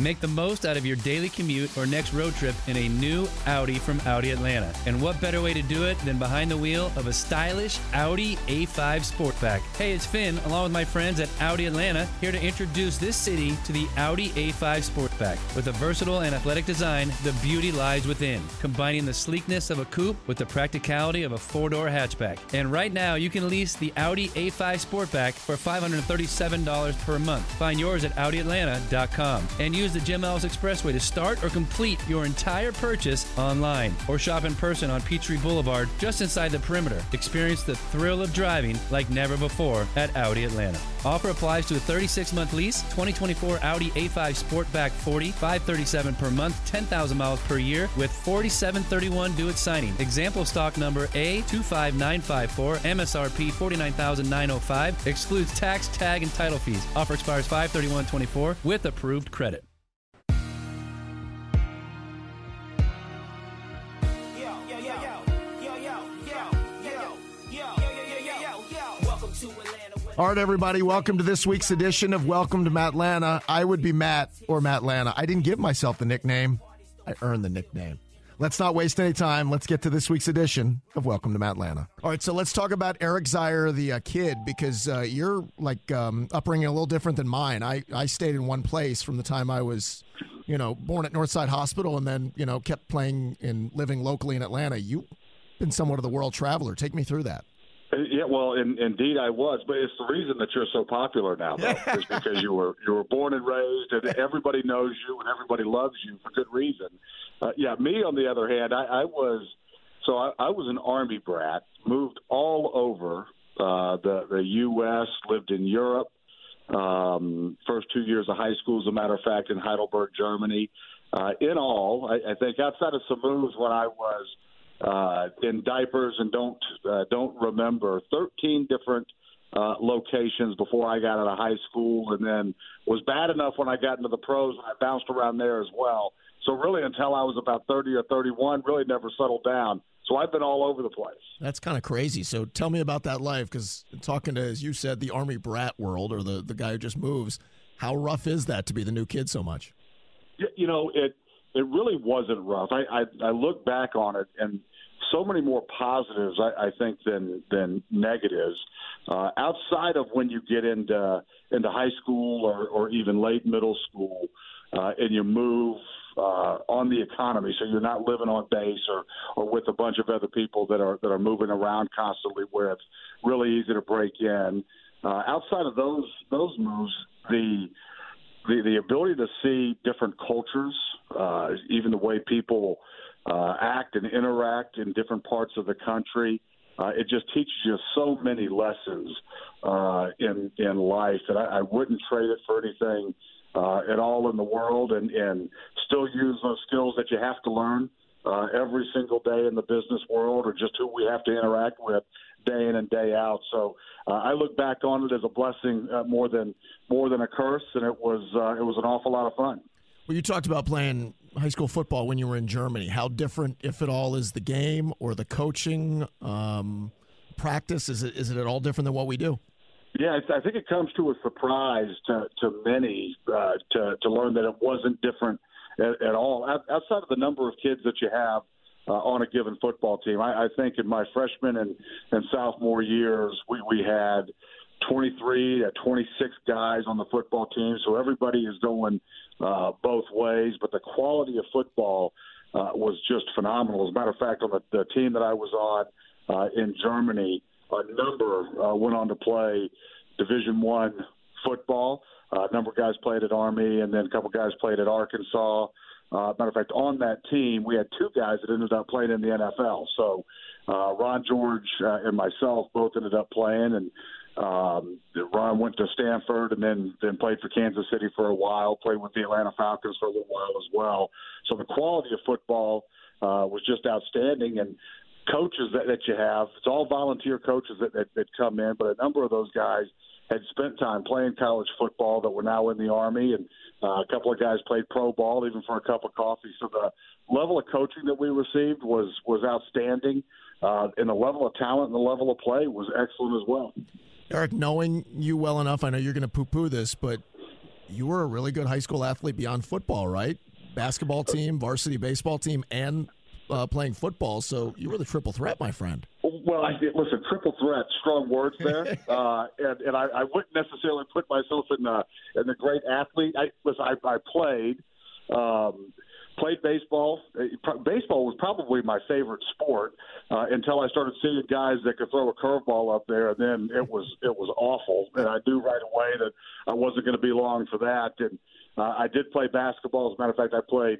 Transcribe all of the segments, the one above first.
Make the most out of your daily commute or next road trip in a new Audi from Audi Atlanta. And what better way to do it than behind the wheel of a stylish Audi A5 Sportback? Hey, it's Finn, along with my friends at Audi Atlanta, here to introduce this city to the Audi A5 Sportback. With a versatile and athletic design, the beauty lies within, combining the sleekness of a coupe with the practicality of a four-door hatchback. And right now, you can lease the Audi A5 Sportback for $537 per month. Find yours at AudiAtlanta.com and use the Jim Ellis Expressway to start or complete your entire purchase online or shop in person on Peachtree Boulevard just inside the perimeter. Experience the thrill of driving like never before at Audi Atlanta. Offer applies to a 36-month lease, 2024 Audi A5 Sportback 40, 537 per month, 10,000 miles per year with 4731 due at signing. Example stock number A25954, MSRP 49905, excludes tax, tag, and title fees. Offer expires 53124 with approved credit. All right, everybody, welcome to this week's edition of Welcome to Matlanta. I would be Matt or Matlanta. I didn't give myself the nickname, I earned the nickname. Let's not waste any time. Let's get to this week's edition of Welcome to Matlanta. All right, so let's talk about Eric Zeier, the uh, kid, because uh, you're like um, upbringing a little different than mine. I, I stayed in one place from the time I was, you know, born at Northside Hospital and then, you know, kept playing and living locally in Atlanta. You've been somewhat of the world traveler. Take me through that. Yeah, well, in, indeed I was, but it's the reason that you're so popular now, though, is because you were you were born and raised, and everybody knows you, and everybody loves you for good reason. Uh, yeah, me on the other hand, I, I was so I, I was an army brat, moved all over uh, the the U.S., lived in Europe. Um, first two years of high school, as a matter of fact, in Heidelberg, Germany. Uh, in all, I, I think outside of some moves when I was uh, in diapers and don't uh, don't remember 13 different uh, locations before I got out of high school, and then was bad enough when I got into the pros and I bounced around there as well. So really, until I was about 30 or 31, really never settled down. So I've been all over the place. That's kind of crazy. So tell me about that life, because talking to, as you said, the army brat world or the, the guy who just moves, how rough is that to be the new kid so much? You know, it it really wasn't rough. I I, I look back on it and so many more positives, I, I think, than than negatives. Uh, outside of when you get into into high school or, or even late middle school, uh, and you move uh, on the economy, so you're not living on base or or with a bunch of other people that are that are moving around constantly, where it's really easy to break in. Uh, outside of those those moves, the the the ability to see different cultures, uh, even the way people uh, act and interact in different parts of the country. Uh, it just teaches you so many lessons uh, in in life that I, I wouldn't trade it for anything uh, at all in the world, and and still use those skills that you have to learn uh, every single day in the business world, or just who we have to interact with day in and day out. So uh, I look back on it as a blessing uh, more than more than a curse, and it was uh, it was an awful lot of fun. Well, you talked about playing high school football when you were in Germany. How different, if at all, is the game or the coaching um, practice? Is it is it at all different than what we do? Yeah, I think it comes to a surprise to, to many uh, to to learn that it wasn't different at, at all. Outside of the number of kids that you have uh, on a given football team, I, I think in my freshman and, and sophomore years, we we had 23 to 26 guys on the football team, so everybody is going uh, both ways. But the quality of football uh, was just phenomenal. As a matter of fact, on the, the team that I was on uh, in Germany, a number uh, went on to play Division One football. Uh, a number of guys played at Army, and then a couple guys played at Arkansas. Uh, matter of fact, on that team, we had two guys that ended up playing in the NFL. So uh, Ron George uh, and myself both ended up playing, and um, Ron went to Stanford and then then played for Kansas City for a while. Played with the Atlanta Falcons for a little while as well. So the quality of football uh, was just outstanding, and coaches that, that you have, it's all volunteer coaches that, that that come in, but a number of those guys had spent time playing college football that were now in the army, and uh, a couple of guys played pro ball even for a cup of coffee. So the level of coaching that we received was was outstanding, uh, and the level of talent and the level of play was excellent as well. Eric, knowing you well enough, I know you're going to poo poo this, but you were a really good high school athlete beyond football, right? Basketball team, varsity baseball team, and uh, playing football. So you were the triple threat, my friend. Well, I, listen, triple threat, strong words there, uh, and, and I, I wouldn't necessarily put myself in the in the great athlete. I listen, I, I played. Um, played baseball. Uh, baseball was probably my favorite sport uh, until I started seeing guys that could throw a curveball up there, and then it was it was awful. And I knew right away that I wasn't going to be long for that. And uh, I did play basketball. As a matter of fact, I played.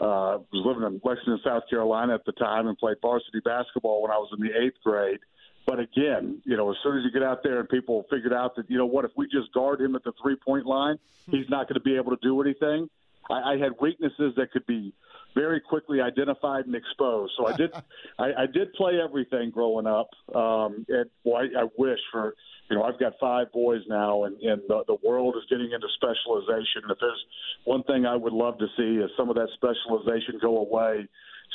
Uh, was living in Lexington, South Carolina at the time, and played varsity basketball when I was in the eighth grade. But again, you know, as soon as you get out there and people figured out that, you know what, if we just guard him at the three point line, he's not going to be able to do anything. I, I had weaknesses that could be very quickly identified and exposed. So I did, I, I did play everything growing up. Um, and boy, I, I wish for, you know, I've got five boys now, and, and the, the world is getting into specialization. If there's one thing I would love to see is some of that specialization go away,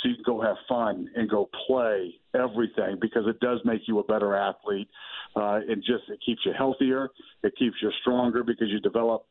so you can go have fun and go play everything because it does make you a better athlete. Uh, and just it keeps you healthier, it keeps you stronger because you develop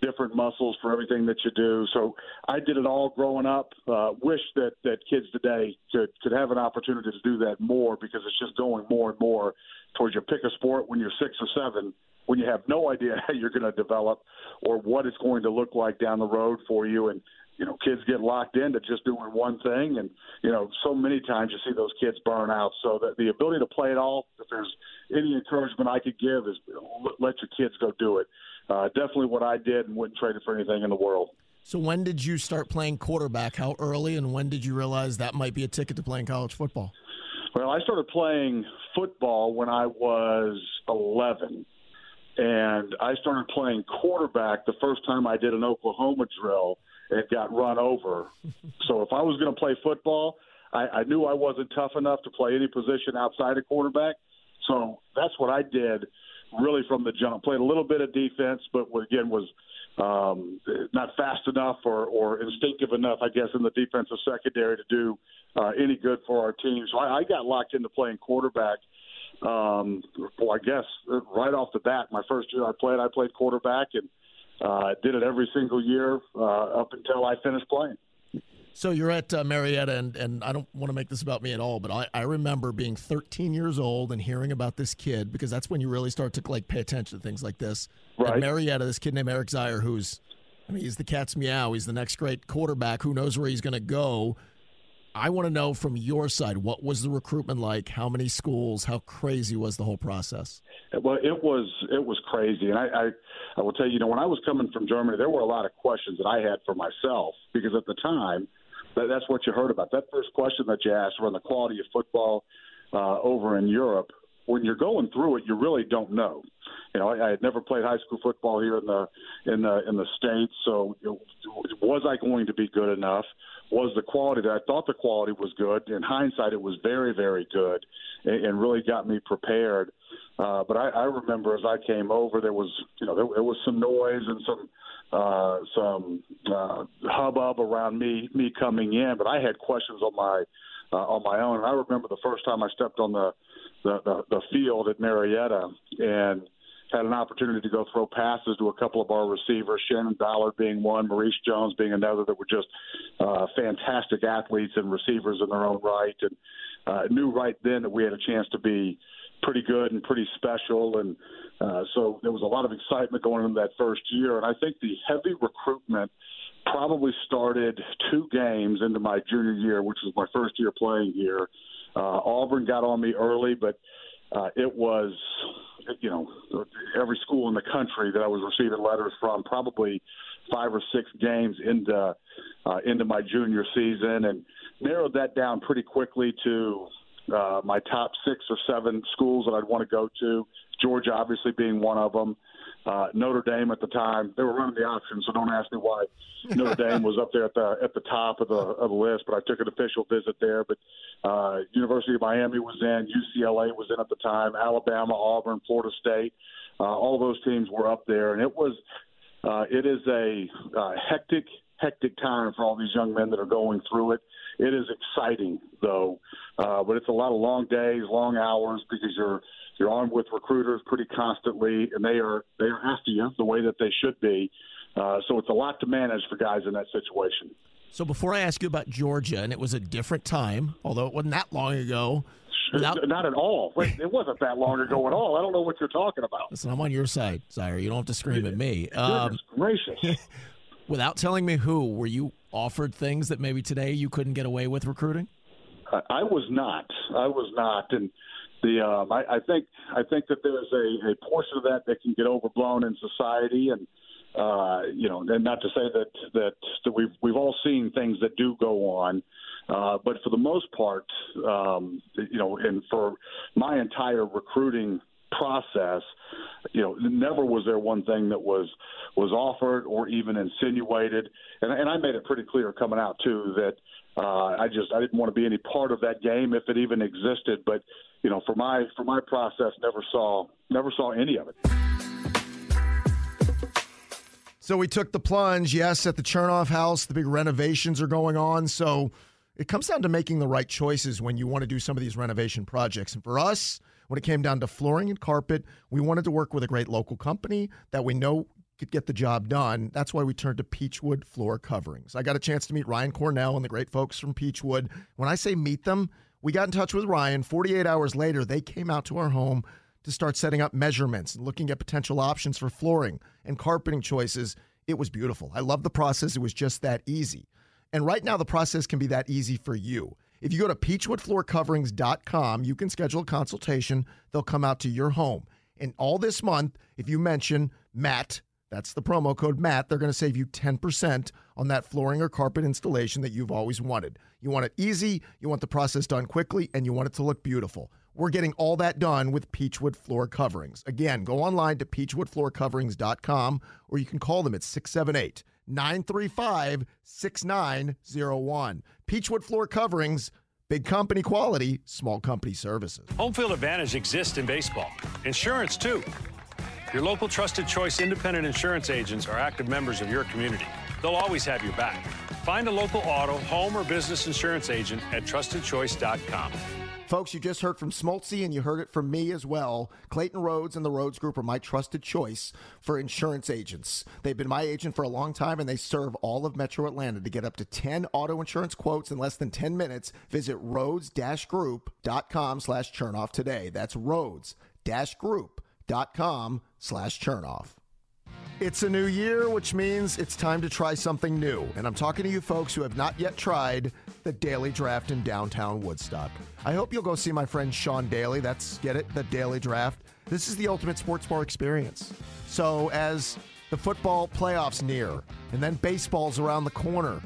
different muscles for everything that you do. So I did it all growing up. Uh, wish that that kids today could could have an opportunity to do that more because it's just going more and more towards you pick a sport when you're six or seven when you have no idea how you're going to develop or what it's going to look like down the road for you and you know kids get locked into just doing one thing and you know so many times you see those kids burn out so that the ability to play it all if there's any encouragement i could give is let your kids go do it uh, definitely what I did and wouldn't trade it for anything in the world. So when did you start playing quarterback? How early, and when did you realize that might be a ticket to playing college football? Well, I started playing football when I was 11, and I started playing quarterback the first time I did an Oklahoma drill and got run over. so if I was going to play football, I, I knew I wasn't tough enough to play any position outside of quarterback. So that's what I did really from the jump. Played a little bit of defense, but again was um, not fast enough or, or instinctive enough, I guess, in the defensive secondary to do uh, any good for our team. So I, I got locked into playing quarterback. Um, well, I guess right off the bat, my first year I played, I played quarterback and uh, did it every single year uh, up until I finished playing. So you're at uh, Marietta, and, and I don't want to make this about me at all, but I, I remember being 13 years old and hearing about this kid because that's when you really start to like pay attention to things like this. Right. At Marietta, this kid named Eric Zeier, who's, I mean, he's the cat's meow. He's the next great quarterback. Who knows where he's going to go? I want to know from your side, what was the recruitment like? How many schools? How crazy was the whole process? Well, it was it was crazy, and I, I I will tell you, you know, when I was coming from Germany, there were a lot of questions that I had for myself because at the time that's what you heard about. That first question that you asked around the quality of football uh, over in Europe. When you're going through it, you really don't know. You know, I, I had never played high school football here in the in the in the states, so you know, was I going to be good enough? Was the quality that I thought the quality was good? In hindsight, it was very very good, and, and really got me prepared. Uh, but I, I remember as I came over, there was you know there, there was some noise and some uh, some uh, hubbub around me me coming in, but I had questions on my uh, on my own. And I remember the first time I stepped on the the, the, the field at Marietta and had an opportunity to go throw passes to a couple of our receivers, Shannon Ballard being one, Maurice Jones being another, that were just uh, fantastic athletes and receivers in their own right, and uh, knew right then that we had a chance to be pretty good and pretty special. And uh, so there was a lot of excitement going into that first year. And I think the heavy recruitment probably started two games into my junior year, which was my first year playing here. Uh, Auburn got on me early, but uh, it was, you know, every school in the country that I was receiving letters from, probably five or six games into uh, into my junior season, and narrowed that down pretty quickly to uh, my top six or seven schools that I'd want to go to. Georgia, obviously, being one of them. Uh, Notre Dame at the time, they were running the option, so don't ask me why Notre Dame was up there at the at the top of the of the list. But I took an official visit there. But uh, University of Miami was in, UCLA was in at the time, Alabama, Auburn, Florida State. Uh, all those teams were up there, and it was uh, it is a uh, hectic hectic time for all these young men that are going through it. It is exciting though, uh, but it's a lot of long days, long hours because you're you're on with recruiters pretty constantly, and they are they are after you the way that they should be. Uh, so it's a lot to manage for guys in that situation. So before I ask you about Georgia, and it was a different time, although it wasn't that long ago. Without, Not at all. Wait, it wasn't that long ago at all. I don't know what you're talking about. Listen, I'm on your side, Zeier. You don't have to scream at me. Um, gracious. without telling me who, were you offered things that maybe today you couldn't get away with recruiting? I, I was not. I was not, and the um, I, I think I think that there's a, a portion of that that can get overblown in society, and uh, you know, and not to say that that, that we've we've all seen things that do go on. Uh, but for the most part, um, you know, and for my entire recruiting process, you know, never was there one thing that was was offered or even insinuated, and, and I made it pretty clear coming out too that uh, I just I didn't want to be any part of that game if it even existed. But you know, for my for my process, never saw never saw any of it. So we took the plunge, yes, at the Chernoff house. The big renovations are going on. So it comes down to making the right choices when you want to do some of these renovation projects. And for us, when it came down to flooring and carpet, we wanted to work with a great local company that we know could get the job done. That's why we turned to Peachwood Floor Coverings. I got a chance to meet Ryan Cornell and the great folks from Peachwood. When I say meet them, we got in touch with Ryan. 48 hours later, they came out to our home to start setting up measurements and looking at potential options for flooring and carpeting choices. It was beautiful. I love the process. It was just that easy. And right now, the process can be that easy for you. If you go to peachwoodfloorcoverings.com, you can schedule a consultation. They'll come out to your home. And all this month, if you mention Matt, that's the promo code Matt, they're going to save you 10% on that flooring or carpet installation that you've always wanted. You want it easy, you want the process done quickly, and you want it to look beautiful. We're getting all that done with Peachwood Floor Coverings. Again, go online to peachwoodfloorcoverings.com or you can call them at 678 935 6901. Peachwood Floor Coverings, big company quality, small company services. Home field advantage exists in baseball, insurance too. Your local trusted choice independent insurance agents are active members of your community. They'll always have your back. Find a local auto, home, or business insurance agent at trustedchoice.com. Folks, you just heard from Smoltzy and you heard it from me as well. Clayton Rhodes and the Rhodes Group are my trusted choice for insurance agents. They've been my agent for a long time and they serve all of Metro Atlanta. To get up to 10 auto insurance quotes in less than 10 minutes, visit rhodes-group.com slash chernoff today. That's rhodes-group.com slash chernoff. It's a new year, which means it's time to try something new. And I'm talking to you folks who have not yet tried the Daily Draft in downtown Woodstock. I hope you'll go see my friend Sean Daly. That's, get it, the Daily Draft. This is the ultimate sports bar experience. So, as the football playoffs near, and then baseball's around the corner,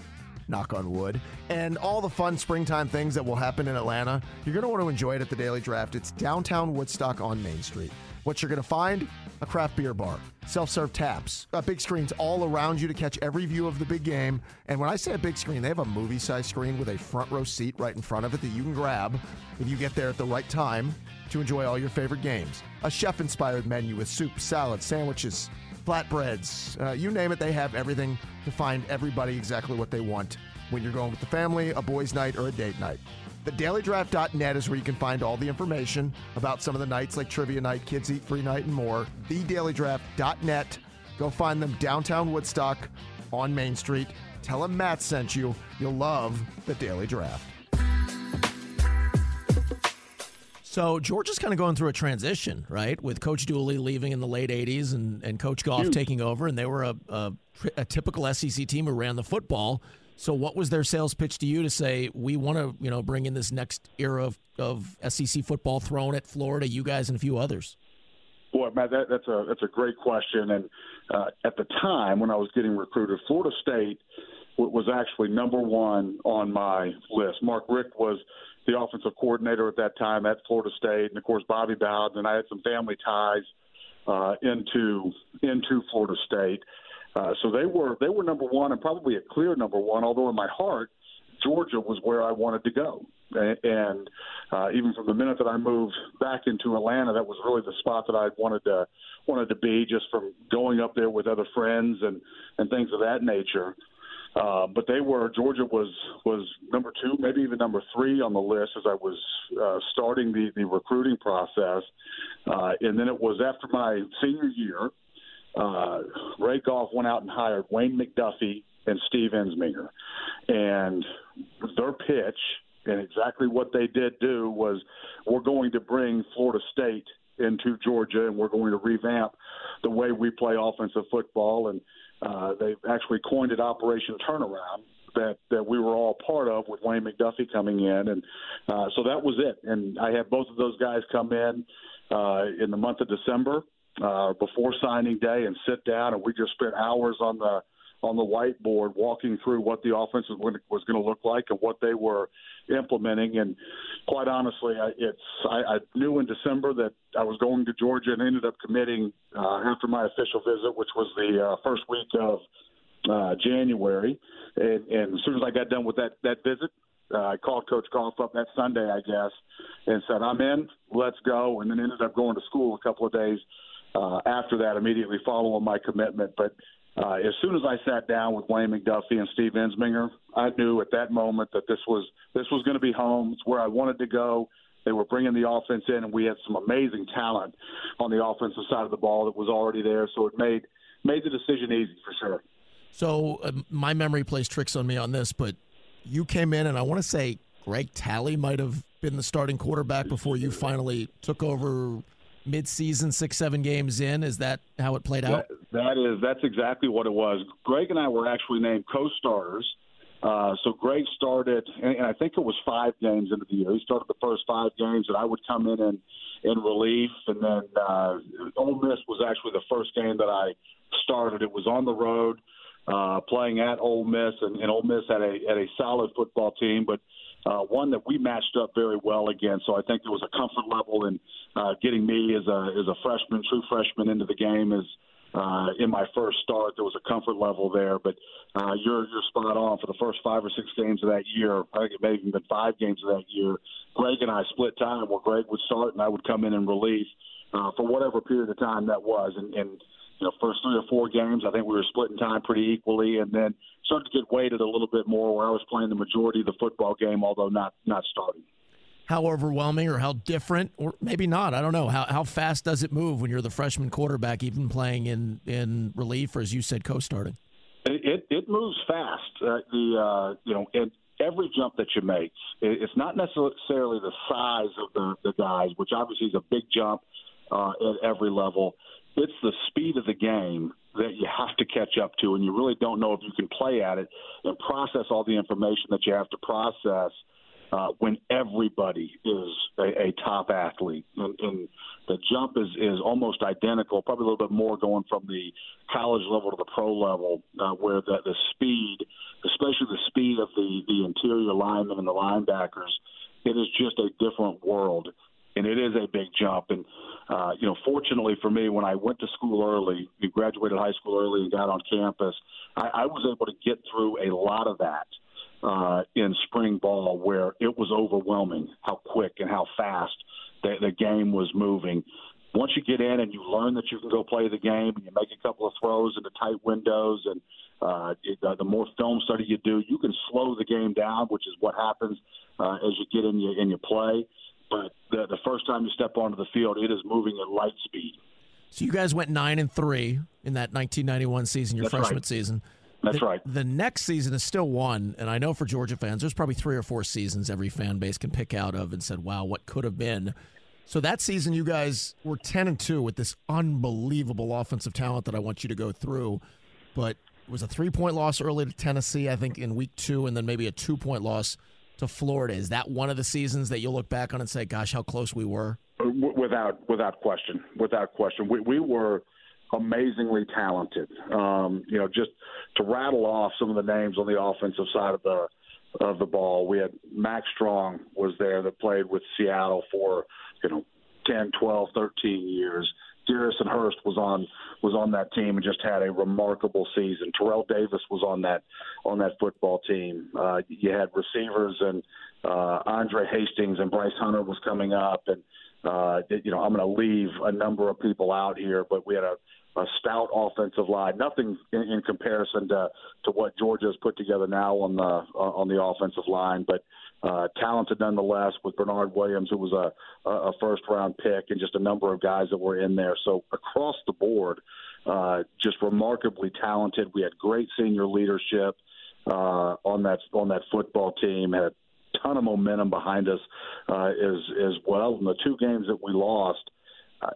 knock on wood, and all the fun springtime things that will happen in Atlanta, you're going to want to enjoy it at the Daily Draft. It's downtown Woodstock on Main Street. What you're going to find a craft beer bar, self serve taps, uh, big screens all around you to catch every view of the big game. And when I say a big screen, they have a movie size screen with a front row seat right in front of it that you can grab if you get there at the right time to enjoy all your favorite games. A chef inspired menu with soup, salad, sandwiches, flatbreads, uh, you name it, they have everything to find everybody exactly what they want when you're going with the family, a boys' night, or a date night. TheDailyDraft.net is where you can find all the information about some of the nights like Trivia Night, Kids Eat Free Night, and more. TheDailyDraft.net. Go find them downtown Woodstock on Main Street. Tell them Matt sent you. You'll love the Daily Draft. So George is kind of going through a transition, right? With Coach Dooley leaving in the late '80s and, and Coach Goff Huge. taking over, and they were a, a, a typical SEC team who ran the football. So, what was their sales pitch to you to say we want to, you know, bring in this next era of, of SEC football thrown at Florida, you guys, and a few others? Boy, Matt, that, that's a that's a great question. And uh, at the time when I was getting recruited, Florida State was actually number one on my list. Mark Richt was the offensive coordinator at that time at Florida State, and of course Bobby Bowden. And I had some family ties uh, into into Florida State. Uh, so they were they were number one and probably a clear number one. Although in my heart, Georgia was where I wanted to go. And uh, even from the minute that I moved back into Atlanta, that was really the spot that I wanted to wanted to be, just from going up there with other friends and and things of that nature. Uh, but they were Georgia was was number two, maybe even number three on the list as I was uh, starting the the recruiting process. Uh, and then it was after my senior year uh, Ray Goff went out and hired Wayne McDuffie and Steve Ensminger, and their pitch and exactly what they did do was we're going to bring Florida State into Georgia, and we're going to revamp the way we play offensive football. And uh, they actually coined it Operation Turnaround that that we were all part of with Wayne McDuffie coming in, and uh, so that was it. And I had both of those guys come in uh, in the month of December uh, before signing day and sit down, and we just spent hours on the on the whiteboard walking through what the offense was going to look like and what they were implementing. And quite honestly, I, it's I, I knew in December that I was going to Georgia and ended up committing uh, after my official visit, which was the uh, first week of uh, January. And, and as soon as I got done with that that visit, uh, I called Coach Goff up that Sunday, I guess, and said, "I'm in. Let's go." And then ended up going to school a couple of days uh, after that, immediately following my commitment. But uh, as soon as I sat down with Wayne McDuffie and Steve Ensminger, I knew at that moment that this was this was going to be home. It's where I wanted to go. They were bringing the offense in, and we had some amazing talent on the offensive side of the ball that was already there. So it made made the decision easy for sure. So uh, my memory plays tricks on me on this, but you came in, and I want to say Greg Talley might have been the starting quarterback before you finally took over mid-season, six, seven games in. Is that how it played out? That, that is, that's exactly what it was. Greg and I were actually named co-starters. Uh, so Greg started, and, and I think it was five games into the year. He started the first five games, and I would come in and in relief. And then uh, Ole Miss was actually the first game that I started. It was on the road, uh, playing at Ole Miss, and, and Ole Miss had a had a solid football team, but uh, one that we matched up very well against. So I think there was a comfort level in uh, getting me as a as a freshman, true freshman, into the game as uh, in my first start. There was a comfort level there, but uh, you're you're spot on for the first five or six games of that year. I think it may have even been five games of that year. Greg and I split time where Greg would start and I would come in and relief uh, for whatever period of time that was, and. and you know, first three or four games, I think we were splitting time pretty equally, and then started to get weighted a little bit more, where I was playing the majority of the football game, although not not starting. How overwhelming, or how different, or maybe not? I don't know. How how fast does it move when you're the freshman quarterback, even playing in in relief, or as you said, co-starting? It it, it moves fast. Uh, the uh, you know, and every jump that you make, it's not necessarily the size of the the guys, which obviously is a big jump uh, at every level it's the speed of the game that you have to catch up to, and you really don't know if you can play at it and process all the information that you have to process uh, when everybody is a, a top athlete. And, and the jump is, is almost identical, probably a little bit more going from the college level to the pro level, uh, where the, the speed, especially the speed of the, the interior linemen and the linebackers, it is just a different world and it is a big jump. And uh, you know, fortunately for me, when I went to school early, graduated high school early and got on campus, I, I was able to get through a lot of that uh, in spring ball, where it was overwhelming how quick and how fast the, the game was moving. Once you get in and you learn that you can go play the game and you make a couple of throws into tight windows and uh, it, uh, the more film study you do, you can slow the game down, which is what happens uh, as you get in your in your play but the, the first time you step onto the field, it is moving at light speed. So you guys went nine and three in that 1991 season, your That's freshman right. season. That's the, right. The next season is still one, and I know for Georgia fans, there's probably three or four seasons every fan base can pick out of and said, "Wow, what could have been." So that season, you guys were 10 and two with this unbelievable offensive talent that I want you to go through, but it was a three point loss early to Tennessee, I think, in week two, and then maybe a two point loss to Florida. Is that one of the seasons that you'll look back on and say, "Gosh, how close we were"? Without without question, without question, we, we were amazingly talented. Um, you know, just to rattle off some of the names on the offensive side of the of the ball, we had Mack Strong was there that played with Seattle for you know 10, 12, 13 years. Garrison Hearst was on was on that team and just had a remarkable season. Terrell Davis was on that on that football team. Uh, you had receivers and uh, Andre Hastings and Brice Hunter was coming up, and uh, you know I'm going to leave a number of people out here, but we had a, a stout offensive line. Nothing in, in comparison to to what Georgia's put together now on the uh, on the offensive line, but uh, talented nonetheless with Bernard Williams, who was a, a first round pick, and just a number of guys that were in there. So across the board, uh, just remarkably talented. We had great senior leadership uh, on that on that football team. Had a ton of momentum behind us uh, as as well. In the two games that we lost,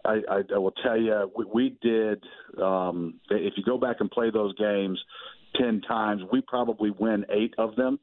I, I, I will tell you, we, we did. Um, if you go back and play those games ten times, we probably win eight of them.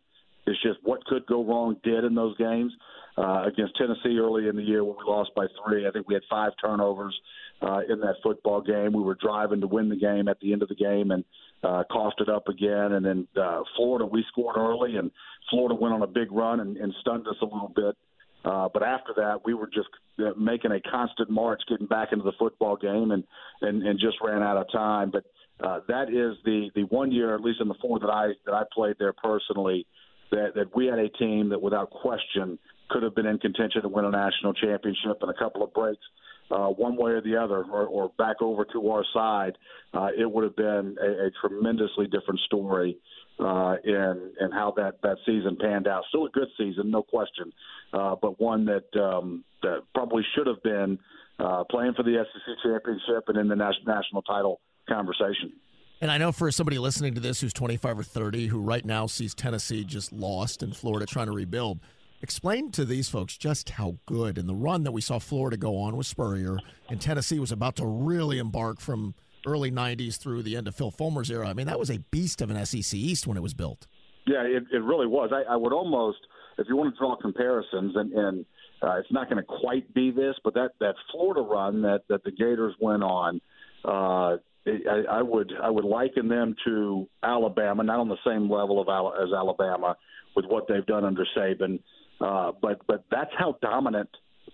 It's just what could go wrong did in those games. Uh, against Tennessee early in the year when we lost by three, I think we had five turnovers uh, in that football game. We were driving to win the game at the end of the game and uh, cost it up again. And then uh, Florida, we scored early, and Florida went on a big run and, and stunned us a little bit. Uh, but after that, we were just uh, making a constant march, getting back into the football game, and and, and just ran out of time. But uh, that is the the one year, at least in the four that I that I played there personally, that that we had a team that without question could have been in contention to win a national championship and a couple of breaks uh, one way or the other, or, or back over to our side, uh, it would have been a, a tremendously different story uh, in in how that that season panned out. Still a good season, no question, uh, but one that um, that probably should have been uh, playing for the SEC championship and in the national title conversation. And I know for somebody listening to this who's 25 or 30, who right now sees Tennessee just lost and Florida trying to rebuild, Explain to these folks just how good and the run that we saw Florida go on with Spurrier and Tennessee was about to really embark from early 90s through the end of Phil Fulmer's era. I mean, that was a beast of an SEC East when it was built. Yeah, it, it really was. I, I would almost, if you want to draw comparisons, and, and uh, it's not going to quite be this, but that, that Florida run that, that the Gators went on, uh, I, I would I would liken them to Alabama, not on the same level of as Alabama with what they've done under Saban, uh, but but that's how dominant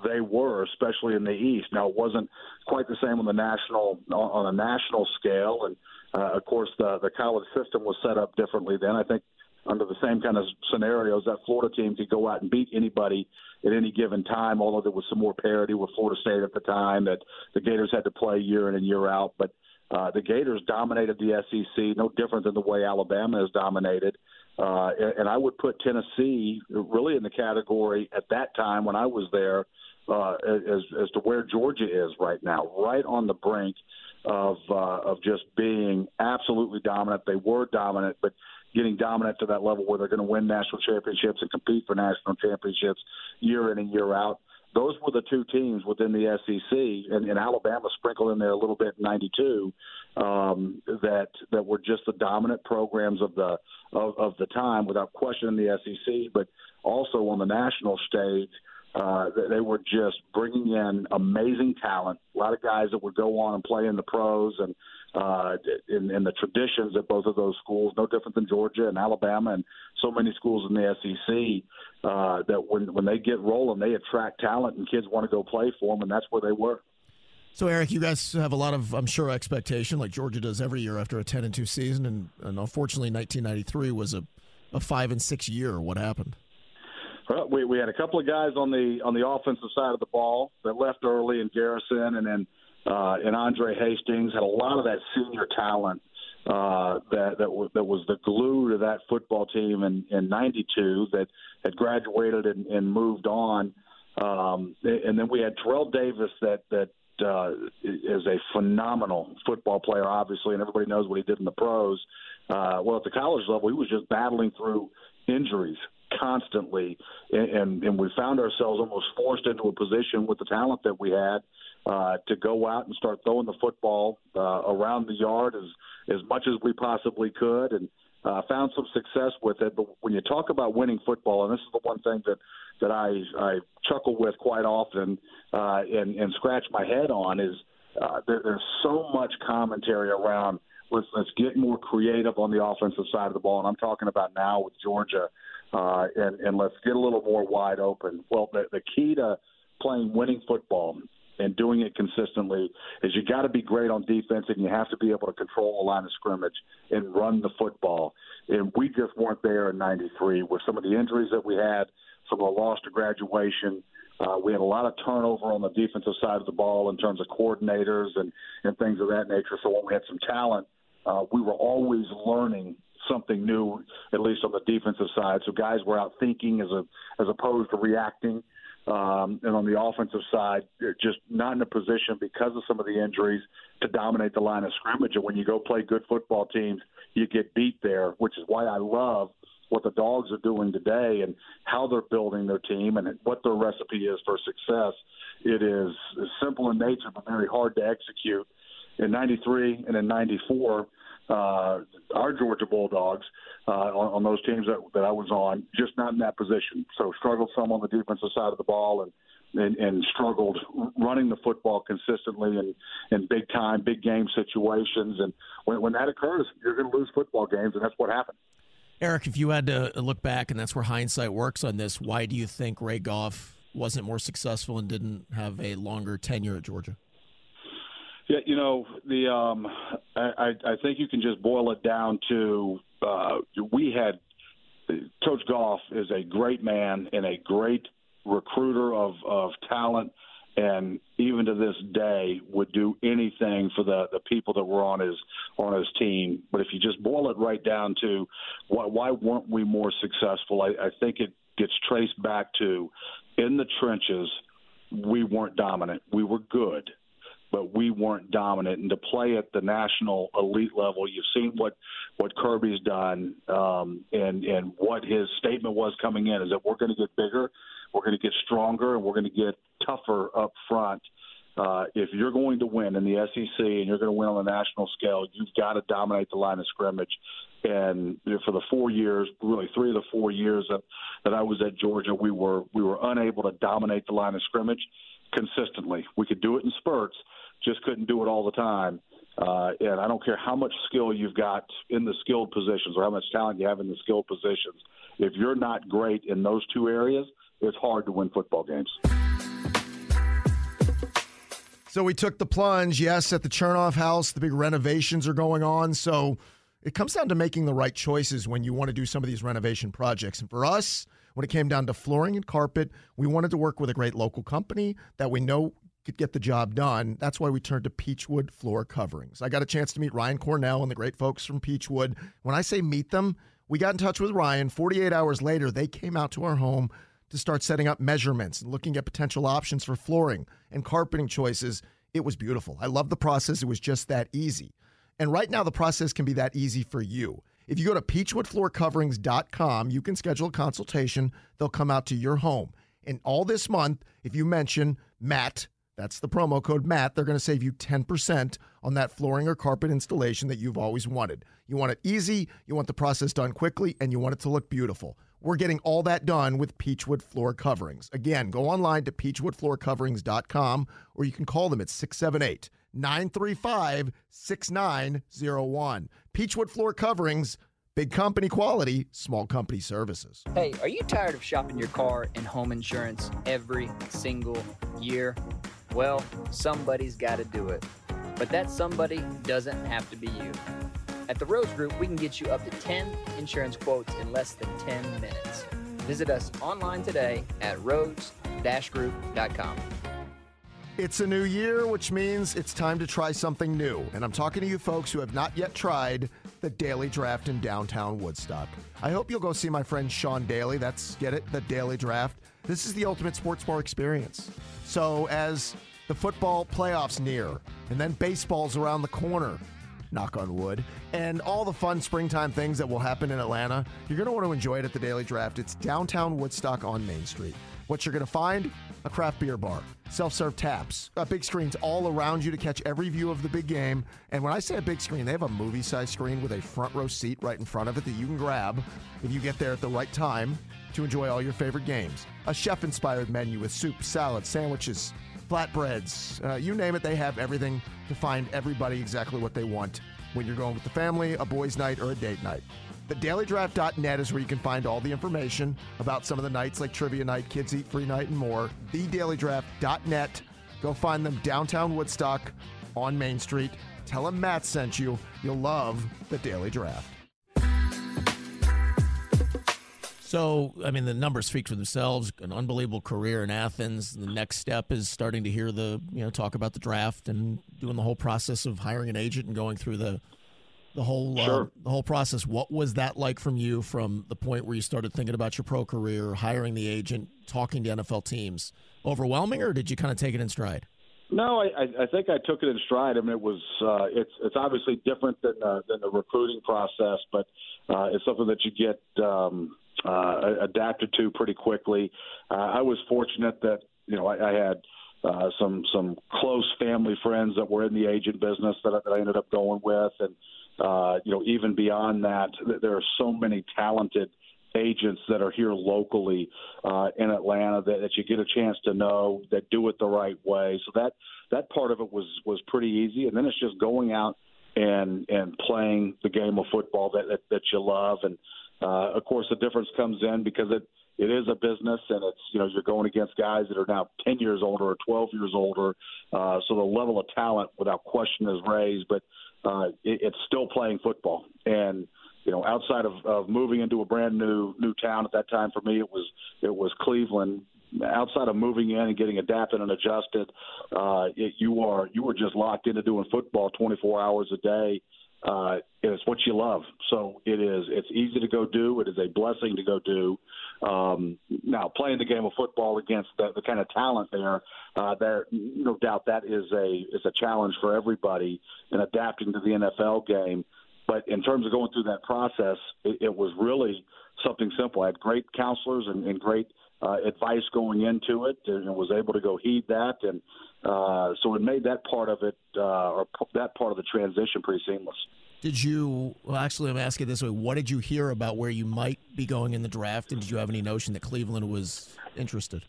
they were, especially in the East. Now it wasn't quite the same on the national on a national scale, and uh, of course the the college system was set up differently then. I think under the same kind of scenarios, that Florida team could go out and beat anybody at any given time. Although there was some more parity with Florida State at the time that the Gators had to play year in and year out, but. Uh, the Gators dominated the SEC, no different than the way Alabama has dominated. Uh, and I would put Tennessee really in the category at that time when I was there uh, as, as to where Georgia is right now, right on the brink of uh, of just being absolutely dominant. They were dominant, but getting dominant to that level where they're going to win national championships and compete for national championships year in and year out those were the two teams within the SEC, and, and Alabama sprinkled in there a little bit in '92 um, that that were just the dominant programs of the of, of the time, without question, in the SEC, but also on the national stage. Uh, they were just bringing in amazing talent. A lot of guys that would go on and play in the pros, and uh, in, in the traditions at both of those schools, no different than Georgia and Alabama and so many schools in the SEC. Uh, that when when they get rolling, they attract talent, and kids want to go play for them, and that's where they were. So, Eric, you guys have a lot of, I'm sure, expectation, like Georgia does every year after a 10 and 2 season. And, and unfortunately, 1993 was a, a 5 and 6 year. What happened? Well, we, we had a couple of guys on the on the offensive side of the ball that left early in Garrison, and then uh, and Andre Hastings had a lot of that senior talent uh, that that, w- that was the glue to that football team in in '92 that had graduated and, and moved on. Um, and then we had Terrell Davis that that uh, is a phenomenal football player, obviously, and everybody knows what he did in the pros. Uh, well, at the college level, he was just battling through injuries constantly, and, and, and we found ourselves almost forced into a position with the talent that we had uh, to go out and start throwing the football uh, around the yard as as much as we possibly could, and uh, found some success with it. But when you talk about winning football, and this is the one thing that that I I chuckle with quite often uh, and and scratch my head on is uh, there, there's so much commentary around let's let's get more creative on the offensive side of the ball, and I'm talking about now with Georgia uh, and, and let's get a little more wide open. Well, the, the key to playing winning football and doing it consistently is you got to be great on defense and you have to be able to control the line of scrimmage and run the football. And we just weren't there in '93 with some of the injuries that we had, of the loss to graduation. Uh, we had a lot of turnover on the defensive side of the ball in terms of coordinators and, and things of that nature. So when we had some talent, uh, we were always learning something new, at least on the defensive side. So guys were out thinking as a as opposed to reacting. Um, and on the offensive side, just not in a position because of some of the injuries to dominate the line of scrimmage. And when you go play good football teams, you get beat there, which is why I love what the dogs are doing today and how they're building their team and what their recipe is for success. It is simple in nature, but very hard to execute. In '93 and in '94, uh, our Georgia Bulldogs uh, on, on those teams that, that I was on, just not in that position. So struggled some on the defensive side of the ball and and, and struggled running the football consistently and in big time, big game situations. And when, when that occurs, you're going to lose football games, and that's what happened. Eric, if you had to look back, and that's where hindsight works on this, why do you think Ray Goff wasn't more successful and didn't have a longer tenure at Georgia? Yeah, you know, the um, I, I think you can just boil it down to uh, we had Coach Goff is a great man and a great recruiter of of talent and even to this day would do anything for the the people that were on his on his team. But if you just boil it right down to why, why weren't we more successful, I, I think it gets traced back to in the trenches we weren't dominant. We were good, but we weren't dominant. And to play at the national elite level, you've seen what what Kirby's done, um, and and what his statement was coming in is that we're going to get bigger we're going to get stronger and we're going to get tougher up front. Uh, if you're going to win in the SEC and you're going to win on the national scale, you've got to dominate the line of scrimmage. And for the four years, really three of the four years that, that I was at Georgia, we were we were unable to dominate the line of scrimmage consistently. We could do it in spurts, just couldn't do it all the time. Uh, and I don't care how much skill you've got in the skilled positions or how much talent you have in the skilled positions. If you're not great in those two areas, it's hard to win football games. So we took the plunge. Yes, at the Chernoff house, the big renovations are going on. So it comes down to making the right choices when you want to do some of these renovation projects. And for us, when it came down to flooring and carpet, we wanted to work with a great local company that we know could get the job done. That's why we turned to Peachwood Floor Coverings. I got a chance to meet Ryan Cornell and the great folks from Peachwood. When I say meet them, we got in touch with Ryan. 48 hours later, they came out to our home to start setting up measurements and looking at potential options for flooring and carpeting choices. It was beautiful. I love the process. It was just that easy. And right now, the process can be that easy for you. If you go to peachwoodfloorcoverings.com, you can schedule a consultation. They'll come out to your home. And all this month, if you mention Matt, that's the promo code Matt, they're going to save you 10% on that flooring or carpet installation that you've always wanted. You want it easy, you want the process done quickly, and you want it to look beautiful. We're getting all that done with Peachwood Floor Coverings. Again, go online to peachwoodfloorcoverings.com or you can call them at 678 935 6901. Peachwood Floor Coverings, big company quality, small company services. Hey, are you tired of shopping your car and home insurance every single year? Well, somebody's got to do it. But that somebody doesn't have to be you. At the Rhodes Group, we can get you up to 10 insurance quotes in less than 10 minutes. Visit us online today at rhodes-group.com. It's a new year, which means it's time to try something new. And I'm talking to you folks who have not yet tried the Daily Draft in downtown Woodstock. I hope you'll go see my friend Sean Daly. That's, get it, the Daily Draft. This is the ultimate sports bar experience. So, as the football playoffs near, and then baseball's around the corner, knock on wood, and all the fun springtime things that will happen in Atlanta. You're going to want to enjoy it at the Daily Draft. It's downtown Woodstock on Main Street. What you're going to find? A craft beer bar, self serve taps, uh, big screens all around you to catch every view of the big game. And when I say a big screen, they have a movie size screen with a front row seat right in front of it that you can grab if you get there at the right time to enjoy all your favorite games. A chef inspired menu with soup, salad, sandwiches, flatbreads, uh, you name it, they have everything to find everybody exactly what they want when you're going with the family, a boys' night, or a date night. TheDailyDraft.net is where you can find all the information about some of the nights like Trivia Night, Kids Eat Free Night, and more. TheDailyDraft.net. Go find them downtown Woodstock on Main Street. Tell them Matt sent you. You'll love the Daily Draft. So, I mean, the numbers speak for themselves. An unbelievable career in Athens. The next step is starting to hear the, you know, talk about the draft and doing the whole process of hiring an agent and going through the the whole uh, the whole process. What was that like from you from the point where you started thinking about your pro career, hiring the agent, talking to NFL teams? Overwhelming, or did you kind of take it in stride? No, I, I- I think I took it in stride. I mean, it was uh, it's it's obviously different than uh, than the recruiting process, but uh, it's something that you get um, uh, adapted to pretty quickly. Uh, I was fortunate that you know I, I had uh, some some close family friends that were in the agent business that, I- that I ended up going with, and uh, you know even beyond that, there are so many talented agents that are here locally uh, in Atlanta that, that you get a chance to know that do it the right way. So that that part of it was was pretty easy, and then it's just going out and and playing the game of football that that, that you love, and uh, of course the difference comes in because it it is a business, and it's you know you're going against guys that are now 10 years older or 12 years older, uh, so the level of talent without question is raised, but uh, it, it's still playing football, and you know, outside of, of moving into a brand new new town at that time for me, it was it was Cleveland. Outside of moving in and getting adapted and adjusted, uh, it, you are you were just locked into doing football 24 hours a day. Uh, what you love, so it is. It's easy to go do. It is a blessing to go do. Um, now, playing the game of football against the, the kind of talent there, uh, there, no doubt that is a is a challenge for everybody in adapting to the NFL game. But in terms of going through that process, it, it was really something simple. I had great counselors and, and great uh, advice going into it, and was able to go heed that, and uh, so it made that part of it, uh, or that part of the transition, pretty seamless. Did you? Well, actually, I'm asking this way: What did you hear about where you might be going in the draft, and did you have any notion that Cleveland was interested?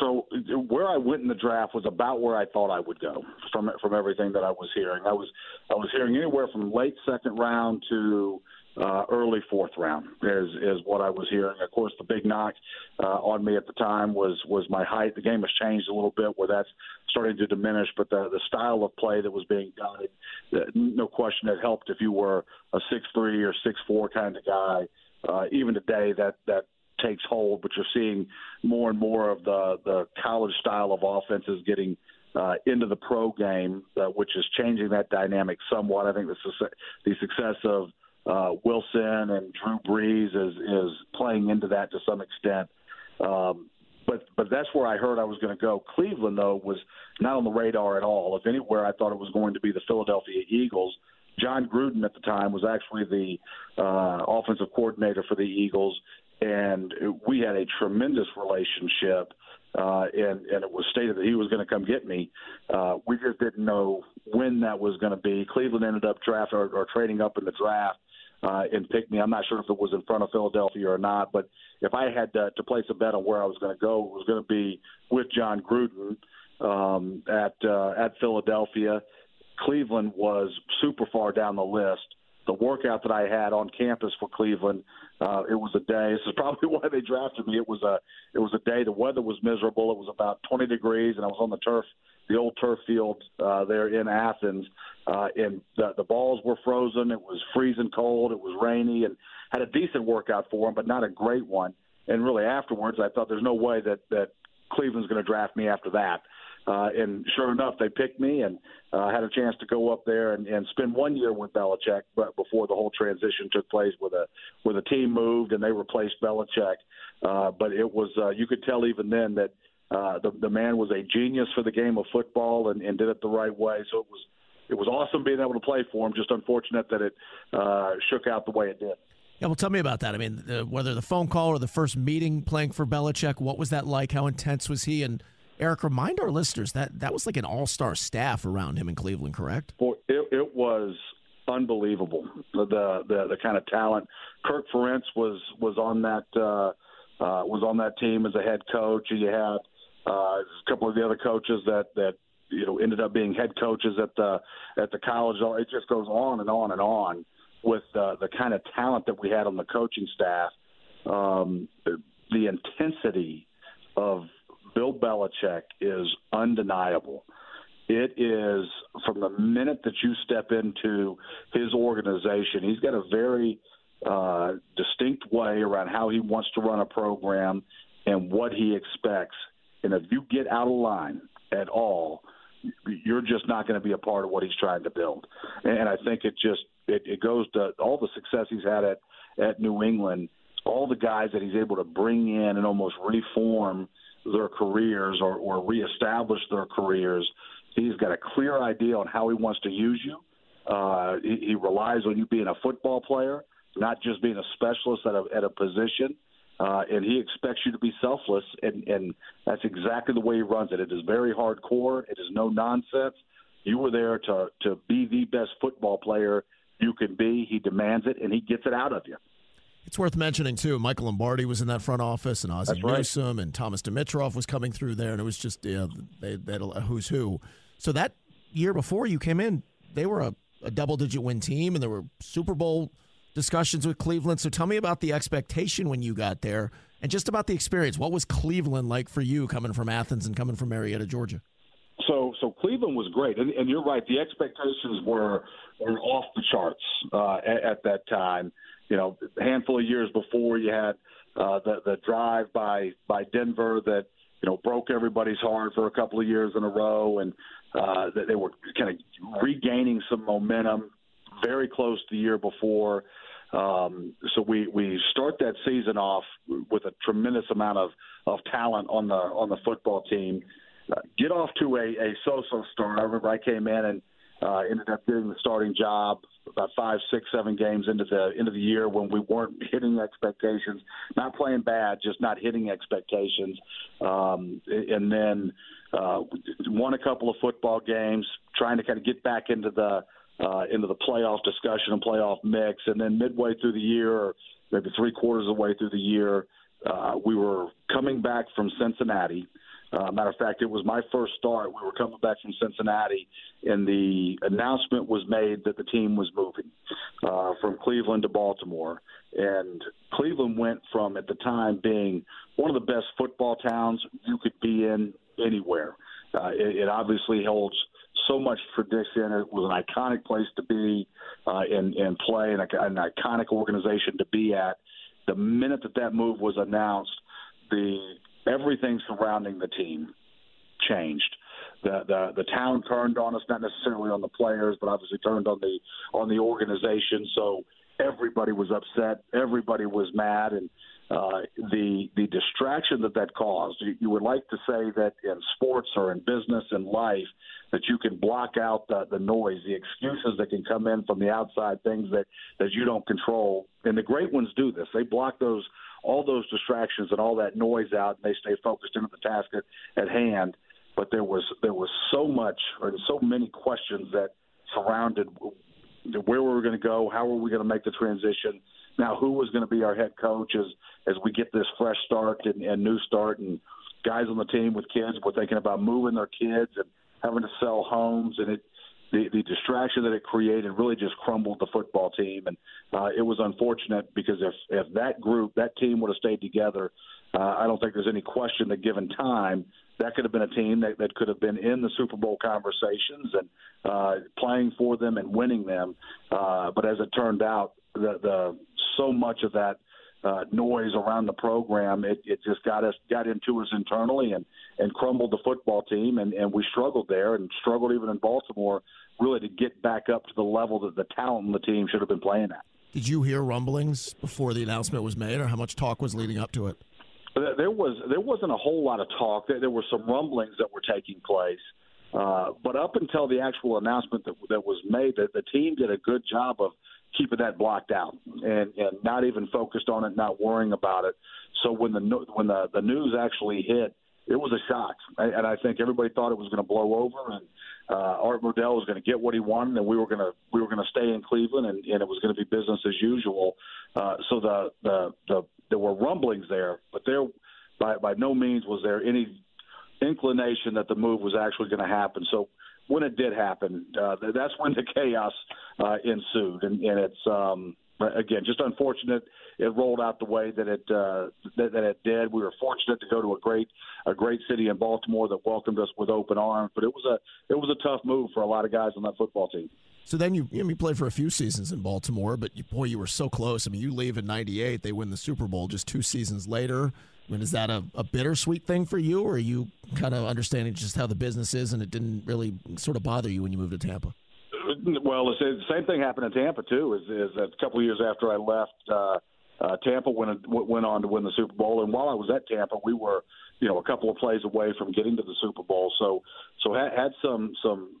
So where I went in the draft was about where I thought I would go from from everything that I was hearing. I was I was hearing anywhere from late second round to uh, early fourth round is is what I was hearing. Of course, the big knock uh, on me at the time was was my height. The game has changed a little bit where that's starting to diminish, but the the style of play that was being done, it, no question, it helped if you were a six three or six four kind of guy. Uh, even today, that that takes hold, but you're seeing more and more of the the college style of offenses getting uh, into the pro game, uh, which is changing that dynamic somewhat. I think the success, the success of uh, Wilson and Drew Brees is is playing into that to some extent. Um, but but that's where I heard I was going to go. Cleveland though was not on the radar at all. If anywhere, I thought it was going to be the Philadelphia Eagles. Jon Gruden at the time was actually the uh, offensive coordinator for the Eagles, and we had a tremendous relationship. Uh, and and it was stated that he was going to come get me. Uh, we just didn't know when that was going to be. Cleveland ended up drafting or, or trading up in the draft uh, and picked me. I'm not sure if it was in front of Philadelphia or not, but if I had to, to place a bet on where I was going to go, it was going to be with Jon Gruden um, at uh, at Philadelphia. Cleveland was super far down the list. The workout that I had on campus for Cleveland, uh, it was a day. This is probably why they drafted me. It was a it was a day. The weather was miserable. It was about 20 degrees, and I was on the turf, the old turf field uh, there in Athens, uh, and the, the balls were frozen. It was freezing cold. It was rainy, and had a decent workout for him, but not a great one. And really, afterwards, I thought there's no way that that Cleveland's going to draft me after that. Uh, and sure enough, they picked me and uh, had a chance to go up there and, and spend one year with Belichick, but before the whole transition took place, with a where the team moved and they replaced Belichick. Uh, but it was uh, you could tell even then that uh, the the man was a genius for the game of football and, and did it the right way. So it was it was awesome being able to play for him. Just unfortunate that it uh, shook out the way it did. Yeah, well, tell me about that. I mean, uh, whether the phone call or the first meeting playing for Belichick, what was that like? How intense was he? And Eric, remind our listeners that that was like an all-star staff around him in Cleveland, correct? It, it was unbelievable. The, the the the kind of talent. Kirk Ferentz was was on that uh, uh, was on that team as a head coach. You had uh, a couple of the other coaches that that you know ended up being head coaches at the at the college. It just goes on and on and on with uh, the kind of talent that we had on the coaching staff. Um, the intensity of Bill Belichick is undeniable. It is from the minute that you step into his organization, he's got a very uh, distinct way around how he wants to run a program and what he expects. And if you get out of line at all, you're just not going to be a part of what he's trying to build. And I think it just it, it goes to all the success he's had at at New England, all the guys that he's able to bring in and almost reform their careers or, or reestablish their careers. He's got a clear idea on how he wants to use you. Uh, he, he relies on you being a football player, not just being a specialist at a, at a position. Uh, and he expects you to be selfless, and, and that's exactly the way he runs it. It is very hardcore. It is no nonsense. You were there to to be the best football player you can be. He demands it, and he gets it out of you. It's worth mentioning too. Michael Lombardi was in that front office, and Ozzie right. Newsome, and Thomas Dimitroff was coming through there, and it was just know, they, they had a who's who. So that year before you came in, they were a, a double-digit win team, and there were Super Bowl discussions with Cleveland. So tell me about the expectation when you got there, and just about the experience. What was Cleveland like for you coming from Athens and coming from Marietta, Georgia? So, so Cleveland was great, and, and you're right. The expectations were were off the charts uh, at, at that time you know, a handful of years before you had uh, the the drive by by Denver that you know broke everybody's heart for a couple of years in a row, and uh, that they were kind of regaining some momentum. Very close to the year before. Um, so we we start that season off with a tremendous amount of of talent on the on the football team. Uh, get off to a, a so-so start. I remember I came in and uh, ended up getting the starting job about five, six, seven games into the into the year when we weren't hitting expectations, not playing bad, just not hitting expectations, um, and then uh, won a couple of football games, trying to kind of get back into the uh, into the playoff discussion and playoff mix, and then midway through the year, maybe three quarters of the way through the year, uh, we were coming back from Cincinnati. Uh, matter of fact, it was my first start. We were coming back from Cincinnati, and the announcement was made that the team was moving uh, from Cleveland to Baltimore. And Cleveland went from, at the time, being one of the best football towns you could be in anywhere. Uh, it, it obviously holds so much tradition. It was an iconic place to be uh, and, and play, and an iconic organization to be at. The minute that that move was announced, the everything surrounding the team changed. The, the the town turned on us, not necessarily on the players, but obviously turned on the on the organization. So everybody was upset, everybody was mad, and uh, the the distraction that that caused. You, you would like to say that in sports or in business and life that you can block out the, the noise, the excuses that can come in from the outside, things that that you don't control. And the great ones do this. They block those all those distractions and all that noise out, and they stay focused into the task at, at hand. But there was there was so much or so many questions that surrounded where we were going to go, how were we going to make the transition. Now, who was going to be our head coach as as we get this fresh start and, and new start, and guys on the team with kids were thinking about moving their kids and having to sell homes, and it the, the distraction that it created really just crumbled the football team, and uh, it was unfortunate because if if that group, that team would have stayed together, uh, I don't think there's any question that given time, that could have been a team that, that could have been in the Super Bowl conversations and uh, playing for them and winning them. Uh, but as it turned out, the, the so much of that uh, noise around the program, it, it just got us got into us internally and and crumbled the football team, and and we struggled there and struggled even in Baltimore, really to get back up to the level that the talent in the team should have been playing at. Did you hear rumblings before the announcement was made, or how much talk was leading up to it? There was there wasn't a whole lot of talk. There were some rumblings that were taking place, uh, but up until the actual announcement that that was made, the, the team did a good job of keeping that blocked out and and not even focused on it, not worrying about it. So when the when the the news actually hit, it was a shock, and I think everybody thought it was going to blow over, and uh, Art Modell was going to get what he wanted, and we were going to we were going to stay in Cleveland, and, and it was going to be business as usual. Uh, so the, the the there were rumblings there, but there by by no means was there any inclination that the move was actually going to happen. So when it did happen, uh, that's when the chaos uh, ensued, and, and it's um, again just unfortunate it rolled out the way that it uh, that, that it did. We were fortunate to go to a great a great city in Baltimore that welcomed us with open arms, but it was a it was a tough move for a lot of guys on that football team. So then you, you, know, you played for a few seasons in Baltimore, but you, boy, you were so close. I mean, you leave in '98, they win the Super Bowl just two seasons later. I mean, is that a, a bittersweet thing for you, or are you kind of understanding just how the business is and it didn't really sort of bother you when you moved to Tampa? Well, the same thing happened in Tampa too. Is, is a couple of years after I left, uh, uh, Tampa went went on to win the Super Bowl, and while I was at Tampa, we were you know a couple of plays away from getting to the Super Bowl. So so had, had some some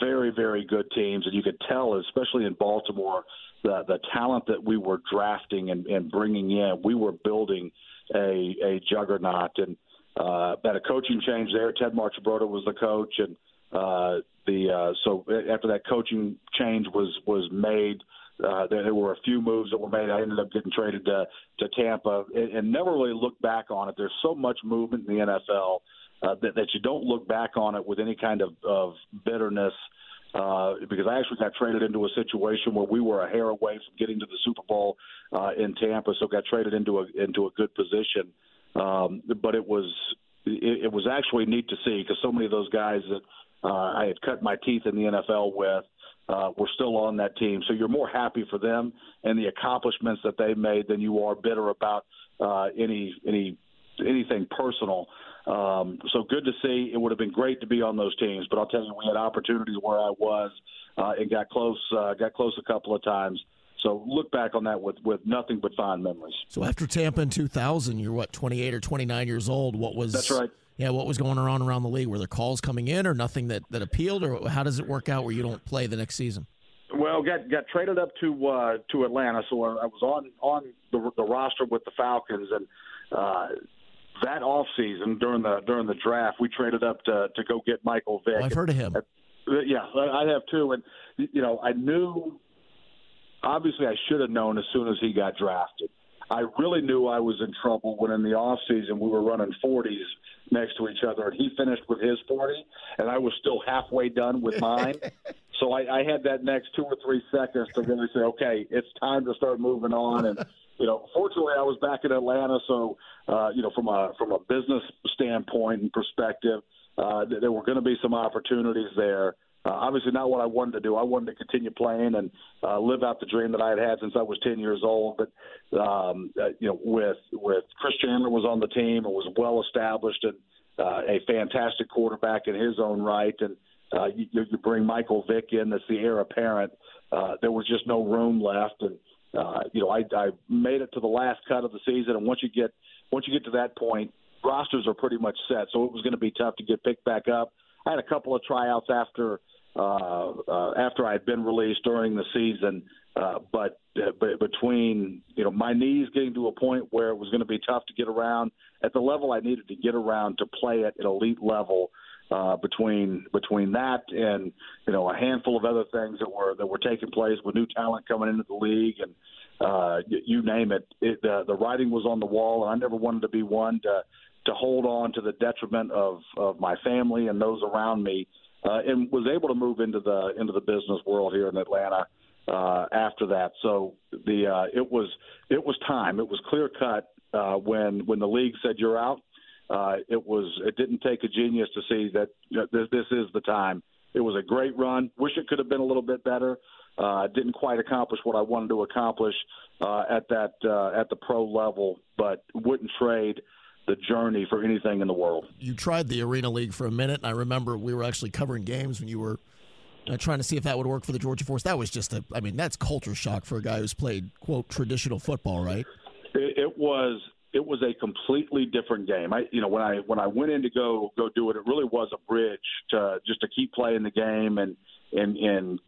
very very good teams, and you could tell, especially in Baltimore, the the talent that we were drafting and, and bringing in, we were building a a juggernaut, and uh, had a coaching change there. Ted Marchibroda was the coach, and uh, the uh, so after that coaching change was was made. Uh, there were a few moves that were made. I ended up getting traded to, to Tampa and, and never really looked back on it. There's so much movement in the NFL uh, that, that you don't look back on it with any kind of, of bitterness. Uh, because I actually got traded into a situation where we were a hair away from getting to the Super Bowl uh, in Tampa, so got traded into a into a good position. Um, but it was it, it was actually neat to see because so many of those guys that uh, I had cut my teeth in the NFL with uh, were still on that team. So you're more happy for them and the accomplishments that they made than you are bitter about uh, any any anything personal. Um, so good to see. It would have been great to be on those teams, but I'll tell you, we had opportunities where I was uh, and got close. Uh, got close a couple of times. So look back on that with, with nothing but fond memories. So after Tampa in 2000, you're what 28 or 29 years old. What was that's right? Yeah, what was going on around the league? Were there calls coming in, or nothing that, that appealed, or how does it work out where you don't play the next season? Well, got got traded up to uh, to Atlanta, so I was on on the, the roster with the Falcons, and uh, that off season during the during the draft, we traded up to to go get Michael Vick. Oh, I've heard of him. Yeah, I have too, and you know, I knew. Obviously, I should have known as soon as he got drafted. I really knew I was in trouble when in the off season we were running 40s next to each other, and he finished with his 40, and I was still halfway done with mine. so I, I had that next two or three seconds to really say, okay, it's time to start moving on. And you know, fortunately, I was back in Atlanta, so uh, you know, from a from a business standpoint and perspective, uh, there were going to be some opportunities there. Uh, obviously, not what I wanted to do. I wanted to continue playing and uh, live out the dream that I had had since I was 10 years old. But um, uh, you know, with with Chris Chandler was on the team and was well established and uh, a fantastic quarterback in his own right, and uh, you, you bring Michael Vick in, that's the heir apparent. Uh, there was just no room left, and uh, you know, I, I made it to the last cut of the season, and once you get once you get to that point, rosters are pretty much set. So it was going to be tough to get picked back up. I had a couple of tryouts after uh, uh, after I had been released during the season. Uh, but uh, but between you know my knees getting to a point where it was going to be tough to get around at the level I needed to get around to play at an elite level. Uh, between between that and you know a handful of other things that were that were taking place with new talent coming into the league and uh, you, you name it, it uh, the writing was on the wall, and I never wanted to be one to to hold on to the detriment of of my family and those around me uh, and was able to move into the into the business world here in Atlanta uh, after that. So the uh, it was it was time. It was clear cut uh, when when the league said you're out. Uh, it was it didn't take a genius to see that you know, this, this is the time. It was a great run. Wish it could have been a little bit better. Uh, didn't quite accomplish what I wanted to accomplish uh, at that uh, at the pro level, but wouldn't trade the journey for anything in the world. You tried the Arena League for a minute, and I remember we were actually covering games when you were uh, trying to see if that would work for the Georgia Force. That was just a, I mean, that's culture shock for a guy who's played quote traditional football, right? It, it was. It was a completely different game. I, you know, when I when I went in to go go do it, it really was a bridge to just to keep playing the game and and and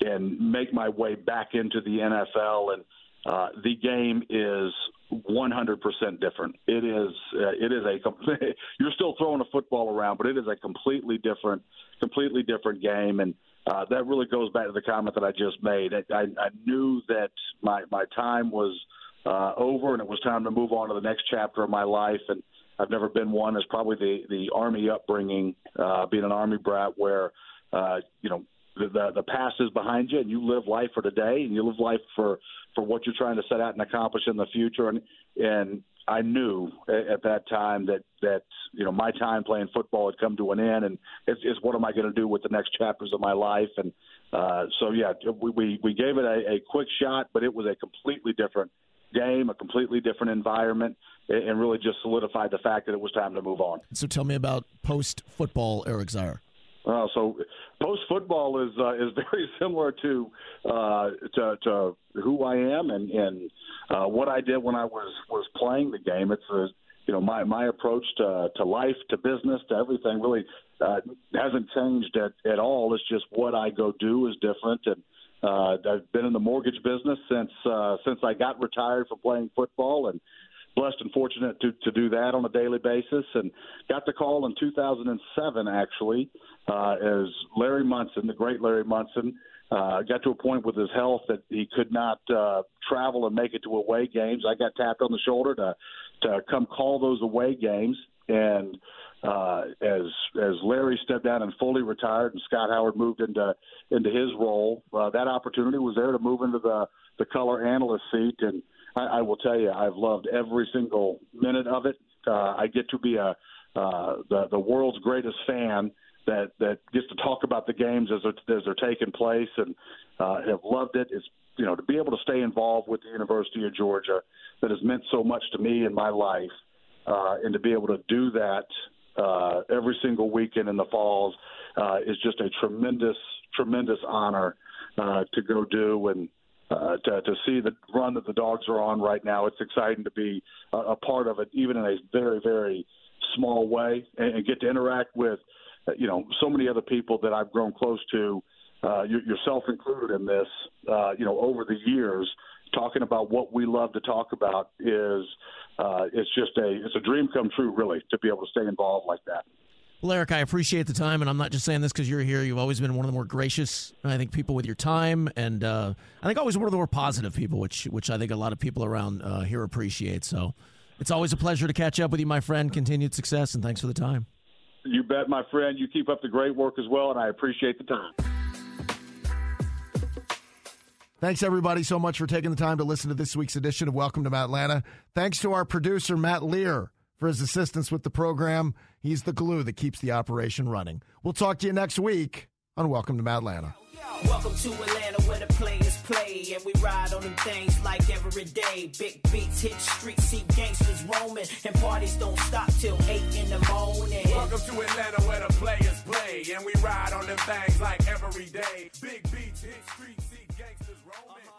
and make my way back into the NFL and uh, the game is 100% different. It is uh, it is a you're still throwing a football around, but it is a completely different completely different game, and uh, that really goes back to the comment that I just made. I, I, I knew that my my time was uh, over, and it was time to move on to the next chapter of my life, and. I've never been one as probably the the army upbringing, uh, being an army brat, where uh, you know the, the the past is behind you, and you live life for today, and you live life for for what you're trying to set out and accomplish in the future. And and I knew at that time that that you know my time playing football had come to an end, and it's, it's what am I going to do with the next chapters of my life? And uh, so yeah, we we, we gave it a, a quick shot, but it was a completely different game, a completely different environment, and really just solidified the fact that it was time to move on. So tell me about post football Eric Zeier. Uh, so post football is uh, is very similar to, uh, to to who I am and and uh, what I did when I was was playing the game. It's a you know my my approach to to life, to business, to everything really uh, hasn't changed at at all. It's just what I go do is different, and uh, I've been in the mortgage business since uh, since I got retired from playing football, and blessed and fortunate to to do that on a daily basis. And got the call in 2007 actually, uh, as Larry Munson, the great Larry Munson. Uh, got to a point with his health that he could not uh, travel and make it to away games. I got tapped on the shoulder to to come call those away games. And uh, as as Larry stepped down and fully retired, and Scott Howard moved into into his role, uh, that opportunity was there to move into the the color analyst seat. And I, I will tell you, I've loved every single minute of it. Uh, I get to be a uh, the the world's greatest fan that that gets to talk about the games as they're, as they're taking place, and uh, have loved it. It's you know to be able to stay involved with the University of Georgia that has meant so much to me in my life, uh, and to be able to do that uh, every single weekend in the falls uh, is just a tremendous, tremendous honor uh, to go do and uh, to, to see the run that the dogs are on right now. It's exciting to be a, a part of it, even in a very, very small way, and, and get to interact with, you know, so many other people that I've grown close to, uh, yourself included in this, uh, you know, over the years talking about what we love to talk about is uh, it's just a it's a dream come true, really, to be able to stay involved like that. Well, Eric, I appreciate the time, and I'm not just saying this because you're here. You've always been one of the more gracious, I think, people with your time, and uh, I think always one of the more positive people, which which I think a lot of people around uh, here appreciate. So, it's always a pleasure to catch up with you, my friend. Continued success, and thanks for the time. You bet, my friend. You keep up the great work as well, and I appreciate the time. Thanks, everybody, so much for taking the time to listen to this week's edition of Welcome to Atlanta. Thanks to our producer, Matt Lear, for his assistance with the program. He's the glue that keeps the operation running. We'll talk to you next week on Welcome to Atlanta. Welcome to Atlanta where the players play and we ride on them things like every day. Big beats hit streets, see gangsters roaming and parties don't stop till 8 in the morning. Welcome to Atlanta where the players play and we ride on them things like every day. Big beats hit streets, see gangsters roaming and uh-huh.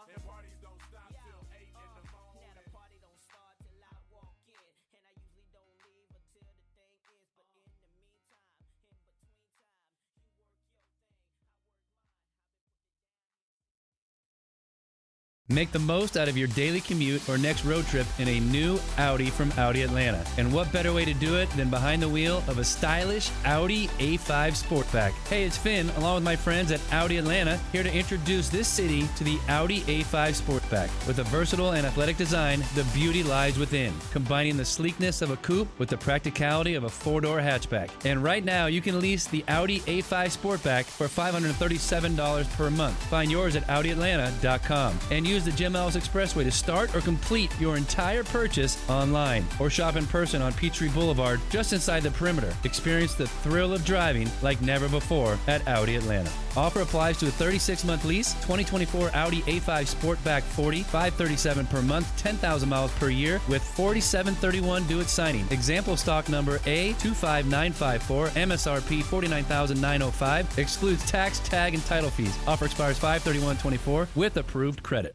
Make the most out of your daily commute or next road trip in a new Audi from Audi Atlanta. And what better way to do it than behind the wheel of a stylish Audi A5 Sportback? Hey, it's Finn, along with my friends at Audi Atlanta, here to introduce this city to the Audi A5 Sportback. With a versatile and athletic design, the beauty lies within, combining the sleekness of a coupe with the practicality of a four door hatchback. And right now, you can lease the Audi A5 Sportback for $537 per month. Find yours at AudiAtlanta.com and use the Jim Ellis Expressway to start or complete your entire purchase online or shop in person on Peachtree Boulevard just inside the perimeter. Experience the thrill of driving like never before at Audi Atlanta. Offer applies to a 36 month lease, 2024 Audi A5 Sportback 40, 537 per month, 10,000 miles per year with 4731 due at signing. Example stock number A25954, MSRP 49905, excludes tax, tag, and title fees. Offer expires 53124 with approved credit.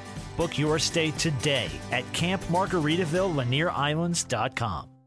Book your stay today at campmargaritaville.lanierislands.com.